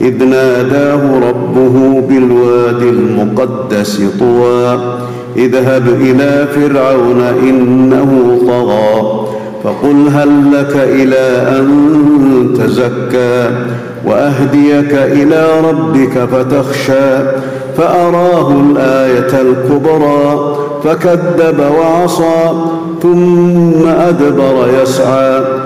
إذ ناداه ربه بالواد المقدس طوى اذهب إلى فرعون إنه طغى فقل هل لك إلى أن تزكى وأهديك إلى ربك فتخشى فأراه الآية الكبرى فكذب وعصى ثم أدبر يسعى.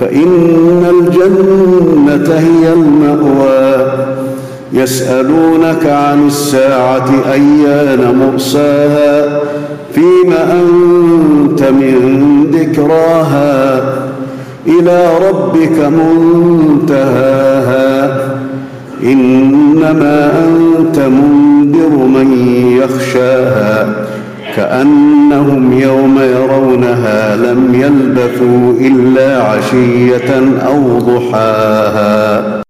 فإن الجنة هي المأوى. يسألونك عن الساعة أيان مرساها فيم أنت من ذكراها. إلى ربك منتهاها. إنما أنت منذر يلبثوا إلا عشية أو ضحاها.